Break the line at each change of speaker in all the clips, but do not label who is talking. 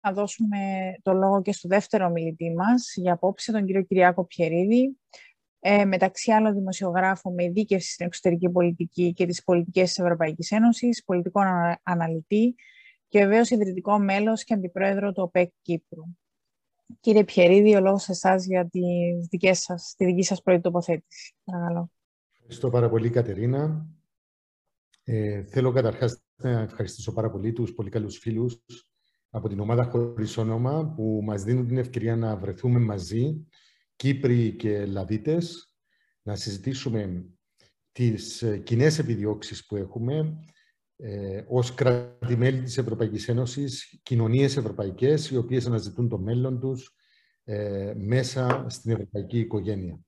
να δώσουμε το λόγο και στο δεύτερο μιλητή μας για απόψε, τον κύριο Κυριάκο Πιερίδη, ε, μεταξύ άλλων δημοσιογράφο με ειδίκευση στην εξωτερική πολιτική και τις πολιτικές της Ευρωπαϊκής Ένωσης, πολιτικό αναλυτή και βεβαίως ιδρυτικό μέλος και αντιπρόεδρο του ΟΠΕΚ Κύπρου. Κύριε Πιερίδη, ο λόγος σε εσάς για τις δικές σας, τη δική σας πρώτη τοποθέτηση. Παρακαλώ.
Ευχαριστώ πάρα πολύ, Κατερίνα. Ε, θέλω καταρχάς να ευχαριστήσω πάρα πολύ τους πολύ καλούς φίλους από την ομάδα Χωρίς Όνομα που μας δίνουν την ευκαιρία να βρεθούμε μαζί, Κύπροι και Λαδίτες, να συζητήσουμε τις ε, κοινές επιδιώξεις που έχουμε ε, ως κράτη-μέλη της Ευρωπαϊκής Ένωσης, κοινωνίες ευρωπαϊκές, οι οποίες αναζητούν το μέλλον τους ε, μέσα στην ευρωπαϊκή οικογένεια.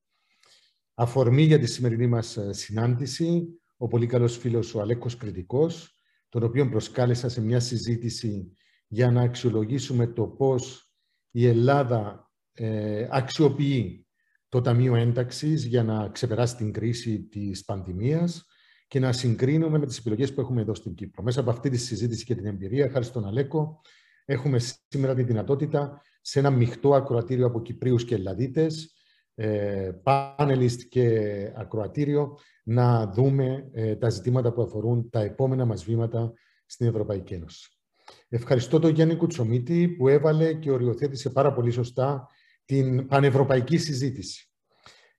Αφορμή για τη σημερινή μας ε, συνάντηση, ο πολύ καλός φίλος ο Αλέκος Κρητικός, τον οποίο προσκάλεσα σε μια συζήτηση για να αξιολογήσουμε το πώς η Ελλάδα ε, αξιοποιεί το Ταμείο Ένταξης για να ξεπεράσει την κρίση της πανδημίας και να συγκρίνουμε με τις επιλογές που έχουμε εδώ στην Κύπρο. Μέσα από αυτή τη συζήτηση και την εμπειρία, χάρη στον Αλέκο, έχουμε σήμερα τη δυνατότητα σε ένα μειχτό ακροατήριο από Κυπρίους και Ελλαδίτες, ε, πάνελιστ και ακροατήριο, να δούμε ε, τα ζητήματα που αφορούν τα επόμενα μας βήματα στην Ευρωπαϊκή Ένωση. Ευχαριστώ τον Γιάννη Κουτσομίτη που έβαλε και οριοθέτησε πάρα πολύ σωστά την πανευρωπαϊκή συζήτηση.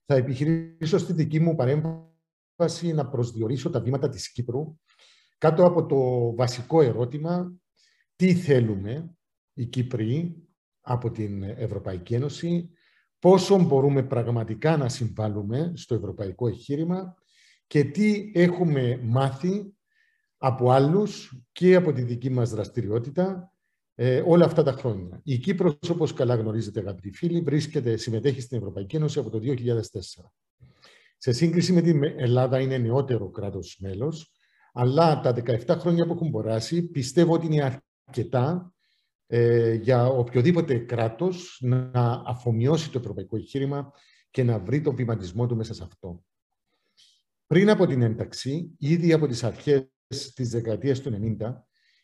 Θα επιχειρήσω στη δική μου παρέμβαση να προσδιορίσω τα βήματα της Κύπρου κάτω από το βασικό ερώτημα τι θέλουμε οι Κύπροι από την Ευρωπαϊκή Ένωση, πόσο μπορούμε πραγματικά να συμβάλλουμε στο ευρωπαϊκό εγχείρημα και τι έχουμε μάθει από άλλους και από τη δική μας δραστηριότητα ε, όλα αυτά τα χρόνια. Η Κύπρος, όπως καλά γνωρίζετε αγαπητοί φίλοι, βρίσκεται, συμμετέχει στην Ευρωπαϊκή Ένωση από το 2004. Σε σύγκριση με την Ελλάδα είναι νεότερο κράτος μέλος, αλλά τα 17 χρόνια που έχουν μποράσει πιστεύω ότι είναι αρκετά ε, για οποιοδήποτε κράτος να αφομοιώσει το ευρωπαϊκό εγχείρημα και να βρει τον βηματισμό του μέσα σε αυτό. Πριν από την ένταξη, ήδη από τις αρχές της δεκαετίας του 90,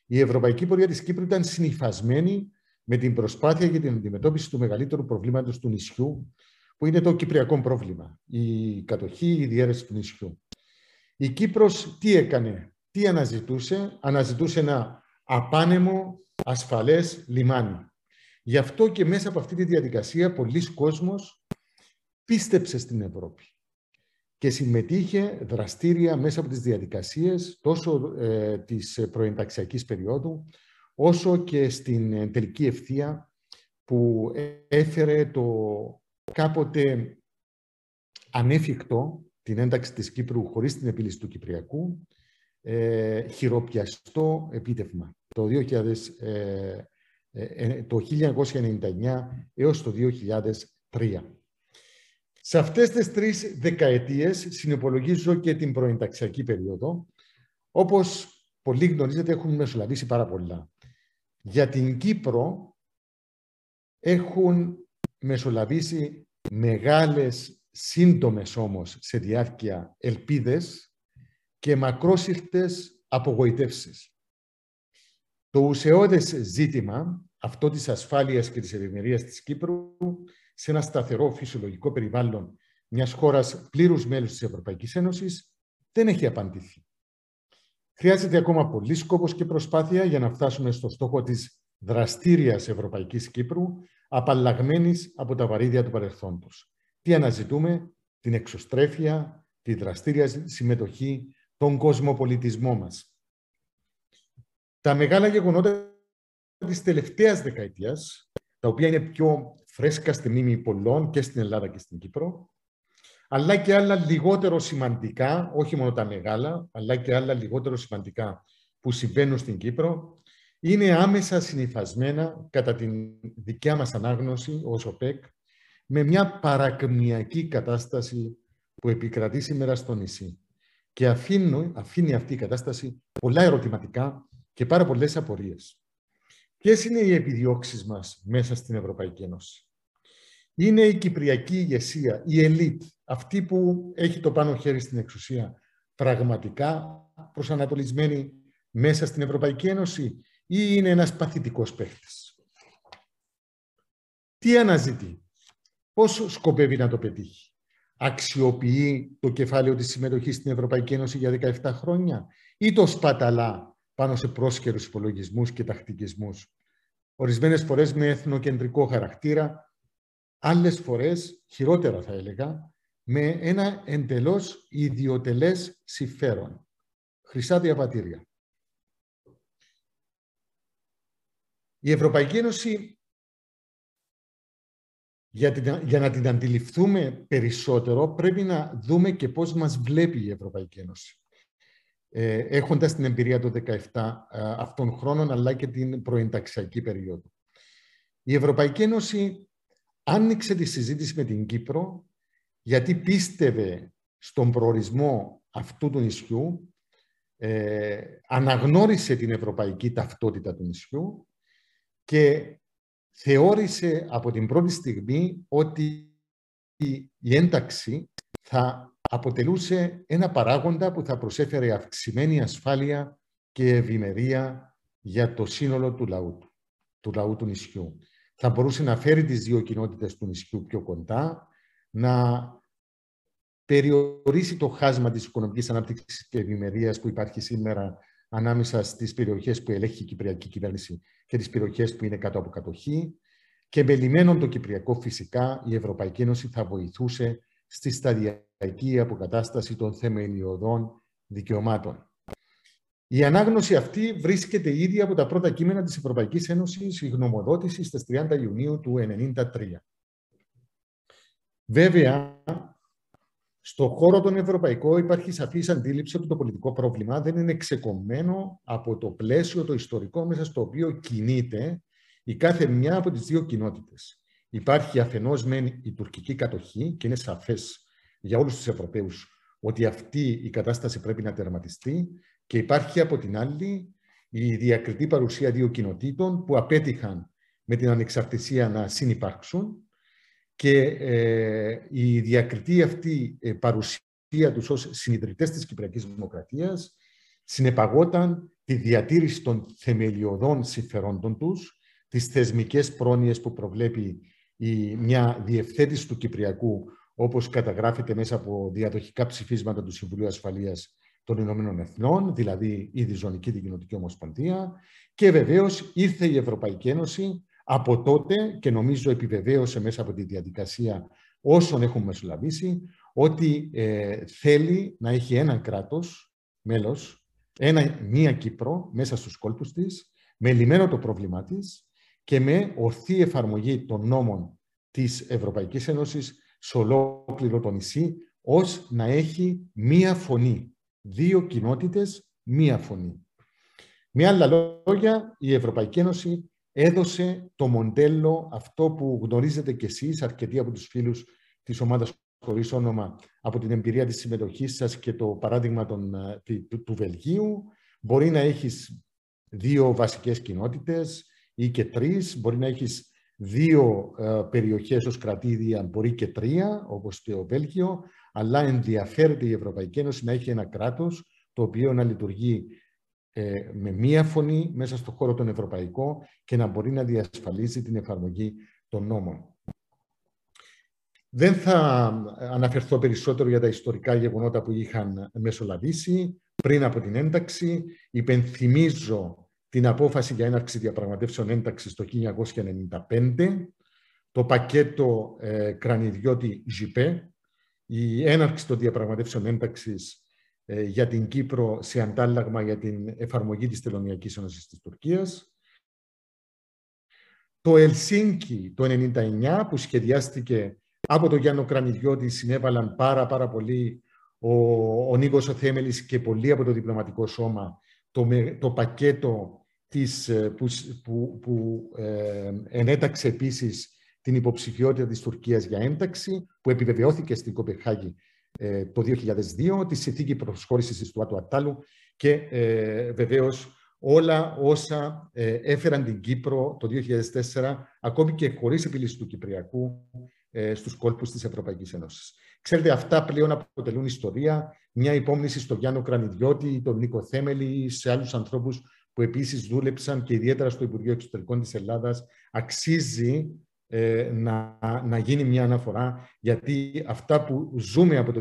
η ευρωπαϊκή πορεία της Κύπρου ήταν συνειφασμένη με την προσπάθεια για την αντιμετώπιση του μεγαλύτερου προβλήματος του νησιού, που είναι το κυπριακό πρόβλημα, η κατοχή, η διέρεση του νησιού. Η Κύπρος τι έκανε, τι αναζητούσε, αναζητούσε ένα απάνεμο, ασφαλές λιμάνι. Γι' αυτό και μέσα από αυτή τη διαδικασία πολλοί κόσμος πίστεψε στην Ευρώπη και συμμετείχε δραστήρια μέσα από τις διαδικασίες τόσο ε, της προενταξιακής περίοδου, όσο και στην ε, τελική ευθεία που έφερε το κάποτε ανέφικτο την ένταξη της Κύπρου χωρίς την επίλυση του Κυπριακού, ε, χειροπιαστό επίτευγμα το, 2000, ε, ε, το 1999 έως το 2003. Σε αυτές τις τρεις δεκαετίες συνυπολογίζω και την προενταξιακή περίοδο. Όπως πολλοί γνωρίζετε έχουν μεσολαβήσει πάρα πολλά. Για την Κύπρο έχουν μεσολαβήσει μεγάλες, σύντομες όμως σε διάρκεια ελπίδες και μακρόσυρτες απογοητεύσεις. Το ουσιώδες ζήτημα, αυτό της ασφάλειας και της ευημερίας της Κύπρου, σε ένα σταθερό φυσιολογικό περιβάλλον μιας χώρας πλήρους μέλους της Ευρωπαϊκής Ένωσης, δεν έχει απαντηθεί. Χρειάζεται ακόμα πολύ σκόπος και προσπάθεια για να φτάσουμε στο στόχο της δραστήριας Ευρωπαϊκής Κύπρου, απαλλαγμένης από τα βαρύδια του παρελθόντος. Τι αναζητούμε, την εξωστρέφεια, τη δραστήρια συμμετοχή, τον κοσμοπολιτισμό μας. Τα μεγάλα γεγονότα της τελευταίας δεκαετίας, τα οποία είναι πιο φρέσκα στη μνήμη πολλών και στην Ελλάδα και στην Κύπρο, αλλά και άλλα λιγότερο σημαντικά, όχι μόνο τα μεγάλα, αλλά και άλλα λιγότερο σημαντικά που συμβαίνουν στην Κύπρο, είναι άμεσα συνειφασμένα κατά την δικιά μας ανάγνωση ως ΟΠΕΚ με μια παρακμιακή κατάσταση που επικρατεί σήμερα στο νησί. Και αφήνει, αφήνει αυτή η κατάσταση πολλά ερωτηματικά και πάρα πολλές απορίες. Ποιες είναι οι επιδιώξεις μας μέσα στην Ευρωπαϊκή Ένωση; Είναι η κυπριακή ηγεσία, η ελίτ, αυτή που έχει το πάνω χέρι στην εξουσία, πραγματικά προσανατολισμένη μέσα στην Ευρωπαϊκή Ένωση ή είναι ένας παθητικός παίχτης; τι αναζητεί, πώς σκοπεύει να το πετύχει; Αξιοποιεί το κεφάλαιο της συμμετοχής στην Ευρωπαϊκή Ένωση για 17 χρόνια ή το σπαταλά πάνω σε πρόσχερους υπολογισμούς και τακτικισμούς. Ορισμένες φορές με εθνοκεντρικό χαρακτήρα, άλλες φορές, χειρότερα θα έλεγα, με ένα εντελώς ιδιωτελές συμφέρον. Χρυσά διαβατήρια. Η Ευρωπαϊκή Ένωση, για, για να την αντιληφθούμε περισσότερο, πρέπει να δούμε και πώς μας βλέπει η Ευρωπαϊκή Ένωση. Ε, έχοντας την εμπειρία των 17 ε, αυτών χρόνων, αλλά και την προενταξιακή περίοδο. Η Ευρωπαϊκή Ένωση άνοιξε τη συζήτηση με την Κύπρο γιατί πίστευε στον προορισμό αυτού του νησιού, ε, αναγνώρισε την ευρωπαϊκή ταυτότητα του νησιού και θεώρησε από την πρώτη στιγμή ότι η ένταξη θα αποτελούσε ένα παράγοντα που θα προσέφερε αυξημένη ασφάλεια και ευημερία για το σύνολο του λαού του, του λαού του νησιού. Θα μπορούσε να φέρει τις δύο κοινότητες του νησιού πιο κοντά, να περιορίσει το χάσμα της οικονομικής ανάπτυξης και ευημερίας που υπάρχει σήμερα ανάμεσα στις περιοχές που ελέγχει η Κυπριακή κυβέρνηση και τις περιοχές που είναι κάτω από κατοχή. Και με λιμένον το Κυπριακό φυσικά η Ευρωπαϊκή Ένωση θα βοηθούσε στη σταδιακή αποκατάσταση των θεμελιωδών δικαιωμάτων. Η ανάγνωση αυτή βρίσκεται ήδη από τα πρώτα κείμενα της Ευρωπαϊκής Ένωσης η γνωμοδότηση στις 30 Ιουνίου του 1993. Βέβαια, στο χώρο των Ευρωπαϊκό υπάρχει σαφής αντίληψη ότι το πολιτικό πρόβλημα δεν είναι ξεκομμένο από το πλαίσιο το ιστορικό μέσα στο οποίο κινείται η κάθε μια από τις δύο κοινότητες. Υπάρχει αφενός μεν η τουρκική κατοχή και είναι σαφές για όλους τους Ευρωπαίους ότι αυτή η κατάσταση πρέπει να τερματιστεί και υπάρχει από την άλλη η διακριτή παρουσία δύο κοινοτήτων που απέτυχαν με την ανεξαρτησία να συνυπάρξουν και ε, η διακριτή αυτή ε, παρουσία τους ως συνειδητές της Κυπριακής Δημοκρατίας συνεπαγόταν τη διατήρηση των θεμελιωδών συμφερόντων τους, τις θεσμικές πρόνοιες που προβλέπει η, μια διευθέτηση του Κυπριακού, όπως καταγράφεται μέσα από διαδοχικά ψηφίσματα του Συμβουλίου Ασφαλείας των Ηνωμένων Εθνών, δηλαδή η Διζωνική Δικοινοτική Ομοσπονδία, και βεβαίως ήρθε η Ευρωπαϊκή Ένωση από τότε και νομίζω επιβεβαίωσε μέσα από τη διαδικασία όσων έχουν μεσολαβήσει ότι ε, θέλει να έχει ένα κράτος, μέλος, ένα, μία Κύπρο μέσα στους κόλπους της, με λιμένο το πρόβλημά της και με ορθή εφαρμογή των νόμων της Ευρωπαϊκής Ένωσης σε ολόκληρο το νησί, ως να έχει μία φωνή. Δύο κοινότητες, μία φωνή. Με άλλα λόγια, η Ευρωπαϊκή Ένωση έδωσε το μοντέλο αυτό που γνωρίζετε κι εσείς, αρκετοί από τους φίλους της ομάδας χωρίς όνομα, από την εμπειρία της συμμετοχής σας και το παράδειγμα των, ε, του, του Βελγίου. Μπορεί να έχεις δύο βασικές κοινότητες ή και τρεις. Μπορεί να έχεις δύο ε, περιοχές ως κρατήδια, μπορεί και τρία, όπως το Βέλγιο, αλλά ενδιαφέρεται η Ευρωπαϊκή Ένωση να έχει ένα κράτος το οποίο να λειτουργεί ε, με μία φωνή μέσα στον χώρο τον ευρωπαϊκό και να μπορεί να διασφαλίζει την εφαρμογή των νόμων. Δεν θα αναφερθώ περισσότερο για τα ιστορικά γεγονότα που είχαν μεσολαβήσει πριν από την ένταξη. Υπενθυμίζω την απόφαση για έναρξη διαπραγματεύσεων ένταξης το 1995, το πακέτο ε, κρανιδιώτη ΖΙΠΕ, η έναρξη των διαπραγματεύσεων ένταξης ε, για την Κύπρο σε αντάλλαγμα για την εφαρμογή της Τελωνιακής Ένωσης της Τουρκίας. Το Ελσίνκι το 1999 που σχεδιάστηκε από τον Γιάννο Κρανιδιώτη συνέβαλαν πάρα πάρα πολύ ο, ο Νίκος ο Θέμελης και πολλοί από το διπλωματικό σώμα το, το πακέτο της, ε, που, που, που ε, ενέταξε επίσης την υποψηφιότητα της Τουρκίας για ένταξη που επιβεβαιώθηκε στην Κοπεχάγη ε, το 2002, τη συνθήκη προσχώρησης της του Άτου Ατάλου και ε, βεβαίως όλα όσα ε, έφεραν την Κύπρο το 2004, ακόμη και χωρίς επίλυση του Κυπριακού, ε, στους κόλπους της Ευρωπαϊκής Ένωσης. Ξέρετε, αυτά πλέον αποτελούν ιστορία, μια υπόμνηση στο Γιάννο Κρανιδιώτη, τον Νίκο Θέμελη, σε άλλους ανθρώπους που επίσης δούλεψαν και ιδιαίτερα στο Υπουργείο Εξωτερικών της Ελλάδας. Αξίζει ε, να, να γίνει μια αναφορά, γιατί αυτά που ζούμε από το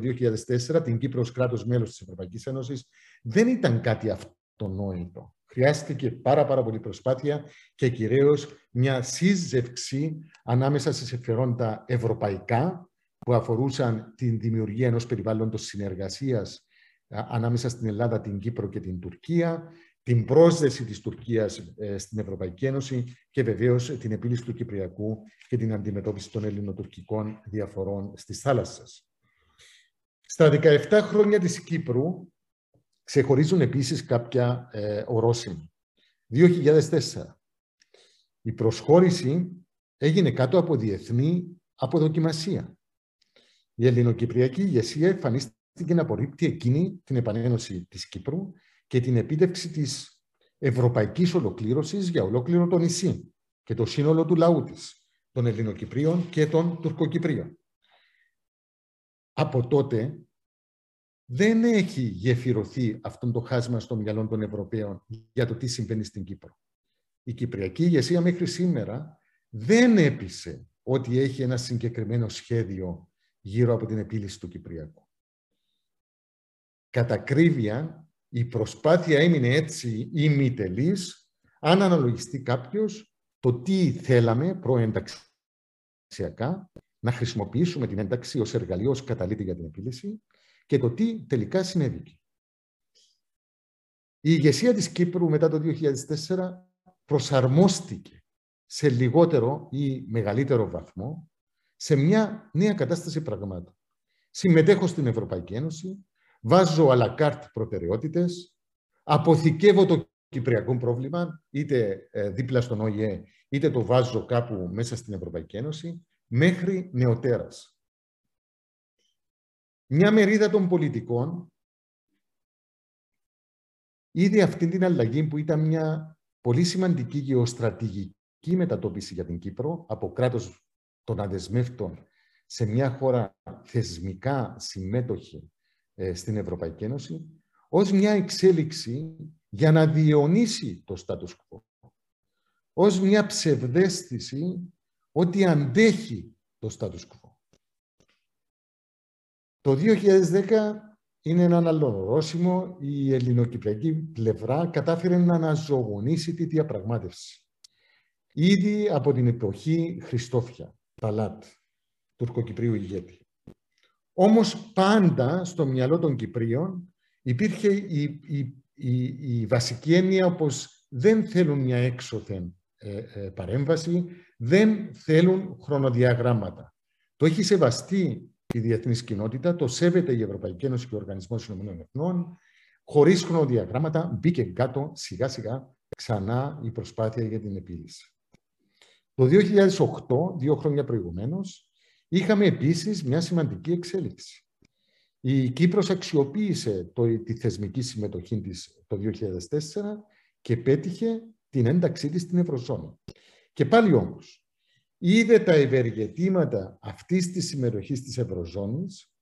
2004, την Κύπρος ως κράτος μέλος της Ευρωπαϊκής Ένωσης, δεν ήταν κάτι αυτονόητο. Χρειάστηκε πάρα πάρα πολύ προσπάθεια και κυρίως μια σύζευξη ανάμεσα σε συμφερόντα ευρωπαϊκά που αφορούσαν την δημιουργία ενός περιβάλλοντος συνεργασίας ανάμεσα στην Ελλάδα, την Κύπρο και την Τουρκία, την πρόσδεση της Τουρκίας ε, στην Ευρωπαϊκή Ένωση και βεβαίως την επίλυση του Κυπριακού και την αντιμετώπιση των ελληνοτουρκικών διαφορών στις θάλασσες. Στα 17 χρόνια της Κύπρου ξεχωρίζουν επίσης κάποια ε, ορόσημα. 2004. Η προσχώρηση έγινε κάτω από διεθνή αποδοκιμασία. Η ελληνοκυπριακή ηγεσία εμφανίστηκε να απορρίπτει εκείνη την επανένωση της Κύπρου και την επίτευξη της ευρωπαϊκής ολοκλήρωσης για ολόκληρο το νησί και το σύνολο του λαού της, των Ελληνοκυπρίων και των Τουρκοκυπρίων. Από τότε δεν έχει γεφυρωθεί αυτό το χάσμα στο μυαλό των Ευρωπαίων για το τι συμβαίνει στην Κύπρο. Η Κυπριακή ηγεσία μέχρι σήμερα δεν έπεισε ότι έχει ένα συγκεκριμένο σχέδιο γύρω από την επίλυση του Κυπριακού. Κατά κρύβεια, η προσπάθεια έμεινε έτσι ημιτελής αν αναλογιστεί κάποιος το τι θέλαμε προενταξιακά να χρησιμοποιήσουμε την ένταξη ως εργαλείο, ως καταλήτη για την επίλυση και το τι τελικά συνέβηκε. Η ηγεσία της Κύπρου μετά το 2004 προσαρμόστηκε σε λιγότερο ή μεγαλύτερο βαθμό σε μια νέα κατάσταση πραγμάτων. Συμμετέχω στην Ευρωπαϊκή Ένωση, βάζω αλακάρτ προτεραιότητες, αποθηκεύω το κυπριακό πρόβλημα, είτε ε, δίπλα στον ΟΗΕ, είτε το βάζω κάπου μέσα στην Ευρωπαϊκή Ένωση, μέχρι νεοτέρας. Μια μερίδα των πολιτικών είδε αυτή την αλλαγή που ήταν μια πολύ σημαντική γεωστρατηγική μετατόπιση για την Κύπρο από κράτος των αδεσμεύτων σε μια χώρα θεσμικά συμμέτοχη ε, στην Ευρωπαϊκή Ένωση ως μια εξέλιξη για να διαιωνίσει το status quo. Ως μια ψευδέστηση ότι αντέχει το status quo. Το 2010 είναι ένα άλλο ορόσημο. Η ελληνοκυπριακή πλευρά κατάφερε να αναζωογονήσει τη διαπραγμάτευση. Ήδη από την εποχή Χριστόφια, Ταλάτ, τουρκοκυπρίου ηγέτη. Όμως πάντα στο μυαλό των Κυπρίων υπήρχε η, η, η, η βασική έννοια όπως δεν θέλουν μια έξωθεν ε, ε, παρέμβαση, δεν θέλουν χρονοδιαγράμματα. Το έχει σεβαστεί η διεθνής κοινότητα, το σέβεται η Ευρωπαϊκή Ένωση και ο Οργανισμός Ηνωμένων Εθνών. Χωρίς χρονοδιαγράμματα, μπήκε κάτω σιγά σιγά ξανά η προσπάθεια για την επίλυση. Το 2008, δύο χρόνια προηγουμένως, είχαμε επίσης μια σημαντική εξέλιξη. Η Κύπρος αξιοποίησε το, τη θεσμική συμμετοχή της το 2004 και πέτυχε την ένταξή της στην Ευρωζώνη. Και πάλι όμως, είδε τα ευεργετήματα αυτής της συμμετοχής της Ευρωζώνης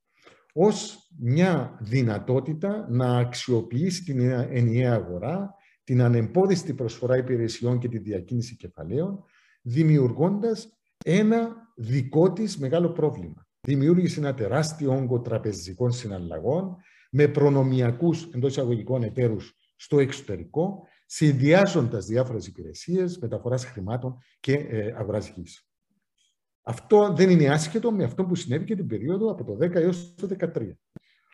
ως μια δυνατότητα να αξιοποιήσει την ενιαία αγορά, την ανεμπόδιστη προσφορά υπηρεσιών και τη διακίνηση κεφαλαίων, δημιουργώντας ένα δικό της μεγάλο πρόβλημα. Δημιούργησε ένα τεράστιο όγκο τραπεζικών συναλλαγών με προνομιακούς εντός εισαγωγικών εταίρους στο εξωτερικό, συνδυάζοντας διάφορες υπηρεσίες, μεταφοράς χρημάτων και ε, αγοράς γης. Αυτό δεν είναι άσχετο με αυτό που συνέβη και την περίοδο από το 10 έως το 13.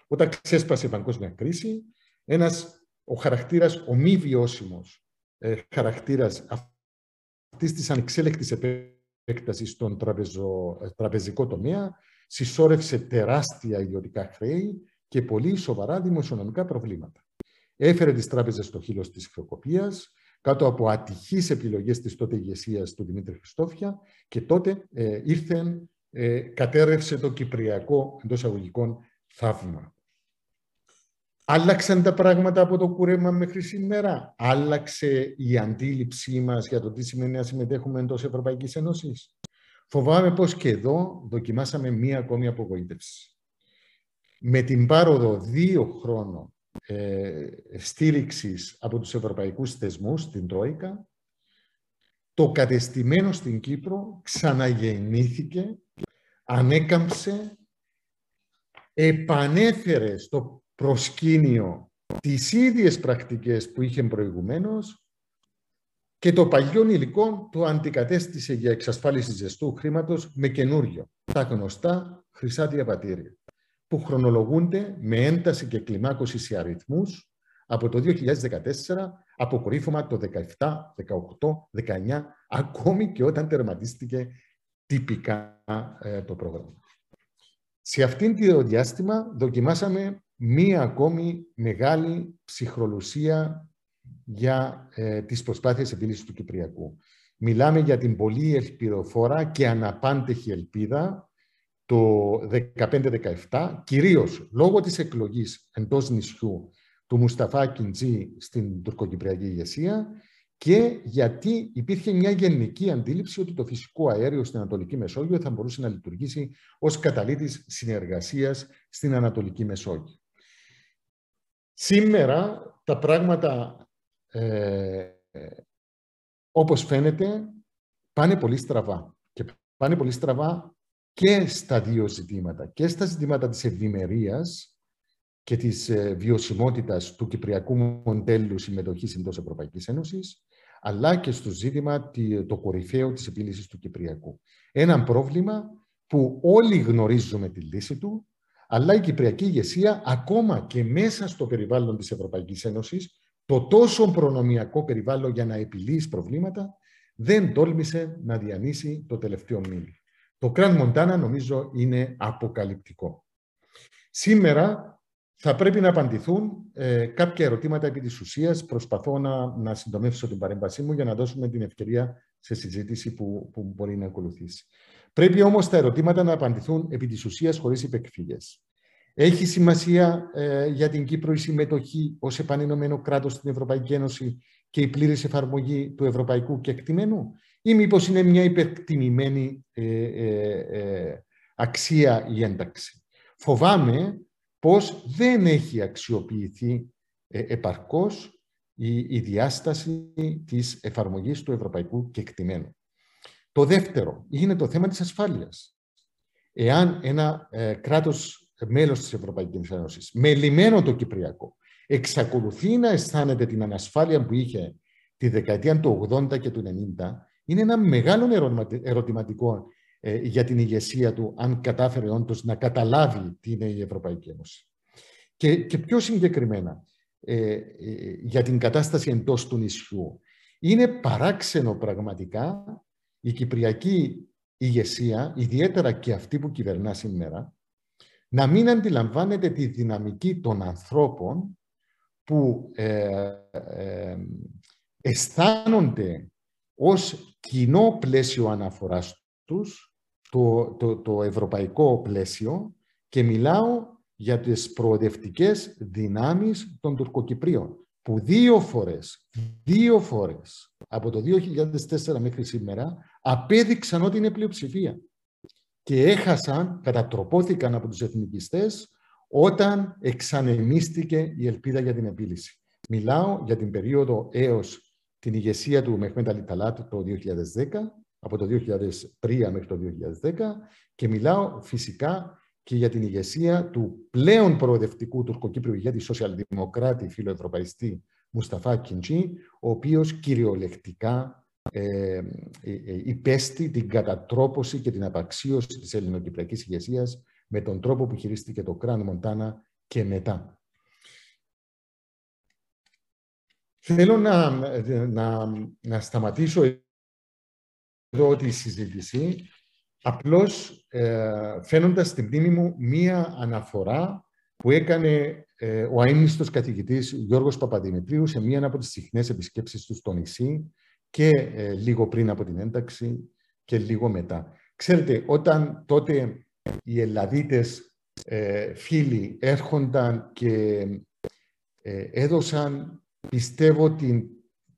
Όταν ξέσπασε η παγκόσμια κρίση, ένας, ο χαρακτήρας, ο μη βιώσιμος ε, χαρακτήρας αυτής της ανεξέλεκτης επέκτασης στον τραπεζο, ε, τραπεζικό τομέα συσσόρευσε τεράστια ιδιωτικά χρέη και πολύ σοβαρά δημοσιονομικά προβλήματα. Έφερε τις τράπεζες στο χείλος της χρεοκοπίας, κάτω από ατυχείς επιλογές της τότε ηγεσίας του Δημήτρη Χριστόφια και τότε ε, ήρθε, ε, κατέρευσε το κυπριακό εντός αγωγικών θαύμα. Άλλαξαν τα πράγματα από το κούρεμα μέχρι σήμερα; Άλλαξε η αντίληψή μας για το τι σημαίνει να συμμετέχουμε εντός Ευρωπαϊκής Ένωσης; Φοβάμαι πως και εδώ δοκιμάσαμε μία ακόμη απογοήτευση. Με την πάροδο δύο χρόνων ε, στήριξης από τους ευρωπαϊκούς θεσμούς, την Τρόικα, το κατεστημένο στην Κύπρο ξαναγεννήθηκε, ανέκαμψε, επανέφερε στο προσκήνιο τις ίδιες πρακτικές που είχε προηγουμένως και το παλιό υλικό το αντικατέστησε για εξασφάλιση ζεστού χρήματος με καινούριο, τα γνωστά χρυσά διαβατήρια, που χρονολογούνται με ένταση και κλιμάκωση σε αριθμούς από το 2014, αποκορύφωμα το 17, 18, 19, ακόμη και όταν τερματίστηκε τυπικά ε, το πρόγραμμα. Σε αυτήν τη διάστημα δοκιμάσαμε μία ακόμη μεγάλη ψυχρολουσία για ε, τις προσπάθειες επίλυσης του Κυπριακού. Μιλάμε για την πολύ ελπιδοφόρα και αναπάντεχη ελπίδα το 15-17, κυρίως λόγω της εκλογής εντός νησιού του Μουσταφά Κιντζή στην τουρκοκυπριακή ηγεσία και γιατί υπήρχε μια γενική αντίληψη ότι το φυσικό αέριο στην Ανατολική Μεσόγειο θα μπορούσε να λειτουργήσει ως καταλήτης συνεργασίας στην Ανατολική Μεσόγειο. Σήμερα τα πράγματα, ε, όπως φαίνεται, πάνε πολύ στραβά. Και πάνε πολύ στραβά και στα δύο ζητήματα. Και στα ζητήματα της ευημερίας και της ε, βιωσιμότητας του κυπριακού μοντέλου συμμετοχής εντός Ευρωπαϊκής Ένωσης, αλλά και στο ζήτημα το κορυφαίο της επίλυσης του Κυπριακού. Ένα πρόβλημα που όλοι γνωρίζουμε τη λύση του, αλλά η Κυπριακή ηγεσία, ακόμα και μέσα στο περιβάλλον της Ευρωπαϊκής Ένωσης, το τόσο προνομιακό περιβάλλον για να επιλύσει προβλήματα, δεν τόλμησε να διανύσει το τελευταίο μήνυμα. Το Κραν Μοντάνα νομίζω είναι αποκαλυπτικό. Σήμερα θα πρέπει να απαντηθούν ε, κάποια ερωτήματα επί της ουσίας. Προσπαθώ να, να συντομεύσω την παρέμβασή μου για να δώσουμε την ευκαιρία σε συζήτηση που, που μπορεί να ακολουθήσει. Πρέπει όμως τα ερωτήματα να απαντηθούν επί της ουσίας χωρίς υπεκφύγες. Έχει σημασία ε, για την Κύπρο η συμμετοχή ως επανενωμένο κράτος στην Ευρωπαϊκή Ένωση και η πλήρης εφαρμογή του ευρωπαϊκού κεκτημένου; Ή μήπως είναι μια υπερτιμημένη ε, ε, ε, αξία η ένταξη; Φοβάμαι πώς δεν έχει αξιοποιηθεί ε, επαρκώς η, η διάσταση της εφαρμογής του ευρωπαϊκού κεκτημένου. Το δεύτερο είναι το θέμα της ασφάλειας. Εάν ένα ε, κράτος μέλος της Ευρωπαϊκής Ένωσης, με λιμένο το Κυπριακό, εξακολουθεί να αισθάνεται την ανασφάλεια που είχε τη δεκαετία του 80 και του 90, είναι ένα μεγάλο ερωτηματικό ε, για την ηγεσία του, αν κατάφερε όντως να καταλάβει τι είναι η Ευρωπαϊκή Ένωση. Και, και πιο συγκεκριμένα, ε, ε, για την κατάσταση εντός του νησιού. Είναι παράξενο πραγματικά η Κυπριακή ηγεσία, ιδιαίτερα και αυτή που κυβερνά σήμερα, να μην αντιλαμβάνεται τη δυναμική των ανθρώπων που αισθάνονται ως κοινό πλαίσιο αναφοράς τους το, το, το ευρωπαϊκό πλαίσιο και μιλάω για τις προοδευτικές δυνάμεις των Τουρκοκυπρίων που δύο φορές, δύο φορές από το 2004 μέχρι σήμερα απέδειξαν ότι είναι πλειοψηφία και έχασαν, κατατροπώθηκαν από τους εθνικιστές όταν εξανεμίστηκε η ελπίδα για την επίλυση. Μιλάω για την περίοδο έως την ηγεσία του Μεχμέντα Αλιταλάτ το 2010 από το 2003 μέχρι το 2010 και μιλάω φυσικά και για την ηγεσία του πλέον προοδευτικού τουρκοκύπριου ηγέτη σοσιαλδημοκράτη φιλοευρωπαϊστή Μουσταφά Κιντζή, ο οποίος κυριολεκτικά ε, ε, ε, υπέστη την κατατρόπωση και την απαξίωση της ελληνοκυπριακής ηγεσίας με τον τρόπο που χειρίστηκε το Κράν Μοντάνα και μετά. Θέλω να, να, να σταματήσω εδώ τη συζήτηση, απλώς ε, φαίνοντας στην μνήμη μου μία αναφορά που έκανε ε, ο αείμνηστος καθηγητής Γιώργος Παπαδημητρίους σε μία από τις συχνές επισκέψεις του στο νησί και ε, λίγο πριν από την ένταξη και λίγο μετά. Ξέρετε, όταν τότε οι Ελλαδίτες ε, φίλοι έρχονταν και έδωσαν, πιστεύω, την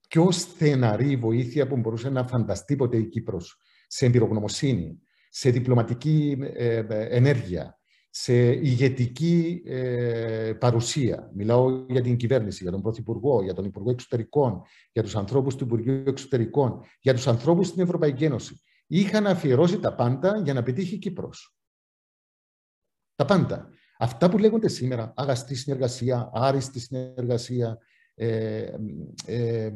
πιο στεναρή βοήθεια που μπορούσε να φανταστεί ποτέ η Κύπρος σε εμπειρογνωμοσύνη, σε διπλωματική ε, ε, ενέργεια, σε ηγετική ε, παρουσία. Μιλάω για την κυβέρνηση, για τον Πρωθυπουργό, για τον Υπουργό Εξωτερικών, για τους ανθρώπους του Υπουργείου Εξωτερικών, για τους ανθρώπους στην Ευρωπαϊκή Ένωση. Είχαν αφιερώσει τα πάντα για να πετύχει η Κύπρος. Τα πάντα. Αυτά που λέγονται σήμερα, αγαστή συνεργασία, άριστη συνεργασία, ε, ε,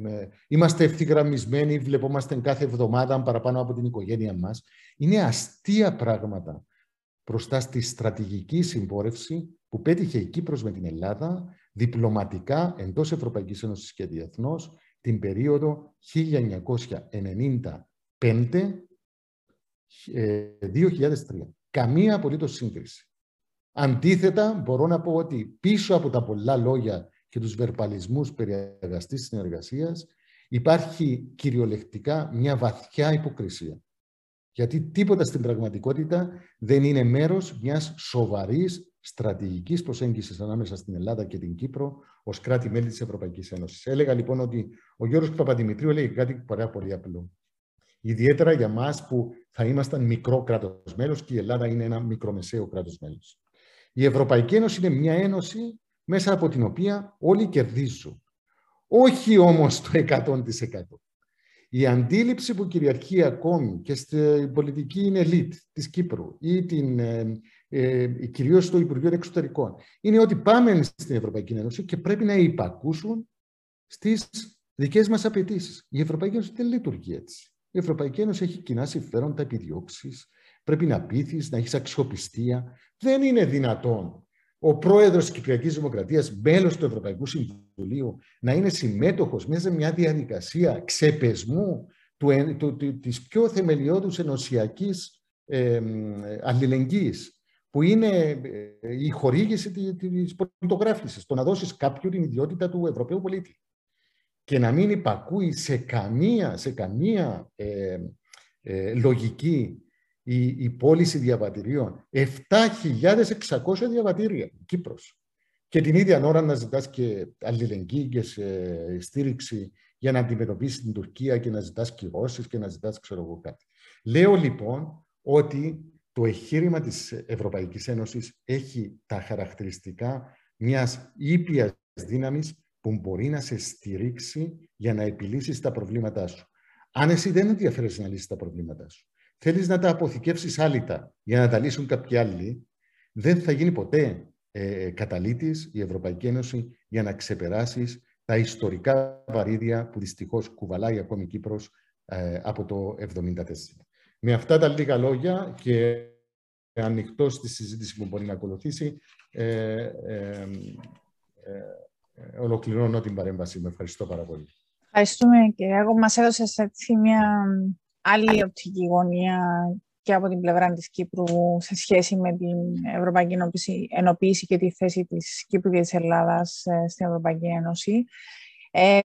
είμαστε ευθυγραμμισμένοι, βλεπόμαστε κάθε εβδομάδα παραπάνω από την οικογένεια μας. Είναι αστεία πράγματα μπροστά στη στρατηγική συμπόρευση που πέτυχε η Κύπρος με την Ελλάδα διπλωματικά εντός Ευρωπαϊκής Ένωσης και διεθνώς την περίοδο 1995-2003. Ε, Καμία απολύτως σύγκριση. Αντίθετα, μπορώ να πω ότι πίσω από τα πολλά λόγια και τους βερπαλισμούς περί αγαστής συνεργασίας υπάρχει κυριολεκτικά μια βαθιά υποκρισία. Γιατί τίποτα στην πραγματικότητα δεν είναι μέρος μιας σοβαρής στρατηγικής προσέγγισης ανάμεσα στην Ελλάδα και την Κύπρο ως κράτη-μέλη της Ευρωπαϊκής Ένωσης. Έλεγα λοιπόν ότι ο Γιώργος Παπαδημητρίου λέει κάτι πάρα πολύ απλό. Ιδιαίτερα για μας που θα ήμασταν μικρό κράτος μέλος και η Ελλάδα είναι ένα μικρομεσαίο κράτος μέλος. Η Ευρωπαϊκή Ένωση είναι μια ένωση μέσα από την οποία όλοι κερδίζουν. Όχι όμως το 100%. Η αντίληψη που κυριαρχεί ακόμη και στην πολιτική ελίτ της Κύπρου ή την, ε, ε, κυρίως στο Υπουργείο Εξωτερικών είναι ότι πάμε στην Ευρωπαϊκή Ένωση και πρέπει να υπακούσουν στις δικές μας απαιτήσεις. Η Ευρωπαϊκή Ένωση δεν λειτουργεί έτσι. Η Ευρωπαϊκή Ένωση έχει κοινά συμφέροντα, επιδιώξεις. Πρέπει να πείθεις, να έχεις αξιοπιστία. Δεν είναι δυνατόν ο πρόεδρος της Κυπριακής Δημοκρατίας, μέλος του Ευρωπαϊκού Συμβουλίου, να είναι συμμέτοχος μέσα σε μια διαδικασία ξεπεσμού του, του, της πιο θεμελιώδους ενωσιακής ε, αλληλεγγύης, που είναι ε, η χορήγηση της πολιτογράφησης, το να δώσεις κάποιου την ιδιότητα του Ευρωπαίου πολίτη. Και να μην υπακούει σε καμία, σε καμία ε, ε λογική η, η πώληση διαβατηρίων. 7.600 διαβατήρια, Κύπρος. Και την ίδια ώρα να ζητάς και αλληλεγγύη και σε στήριξη για να αντιμετωπίσεις την Τουρκία και να ζητάς κυρώσεις και να ζητάς ξέρω εγώ κάτι. Λέω λοιπόν ότι το εγχείρημα της Ευρωπαϊκής Ένωσης έχει τα χαρακτηριστικά μιας ήπιας δύναμης που μπορεί να σε στηρίξει για να επιλύσεις τα προβλήματά σου. Αν εσύ δεν ενδιαφέρεσαι να λύσεις τα προβλήματά σου, θέλεις να τα αποθηκεύσεις άλυτα για να τα λύσουν κάποιοι άλλοι, δεν θα γίνει ποτέ ε, καταλήτης η Ευρωπαϊκή Ένωση για να ξεπεράσεις τα ιστορικά βαρύδια που δυστυχώς κουβαλάει ακόμη η Κύπρος ε, από το 1974. Με αυτά τα λίγα λόγια και ανοιχτό στη συζήτηση που μπορεί να ακολουθήσει, ε, ε, ε, ε ολοκληρώνω την παρέμβαση. Με ευχαριστώ πάρα πολύ.
Ευχαριστούμε κύριε Άγω. Μας έδωσες έτσι μια άλλη οπτική γωνία και από την πλευρά της Κύπρου σε σχέση με την Ευρωπαϊκή Ενοποίηση και τη θέση της Κύπρου και της Ελλάδας ε, στην Ευρωπαϊκή Ένωση. Ε,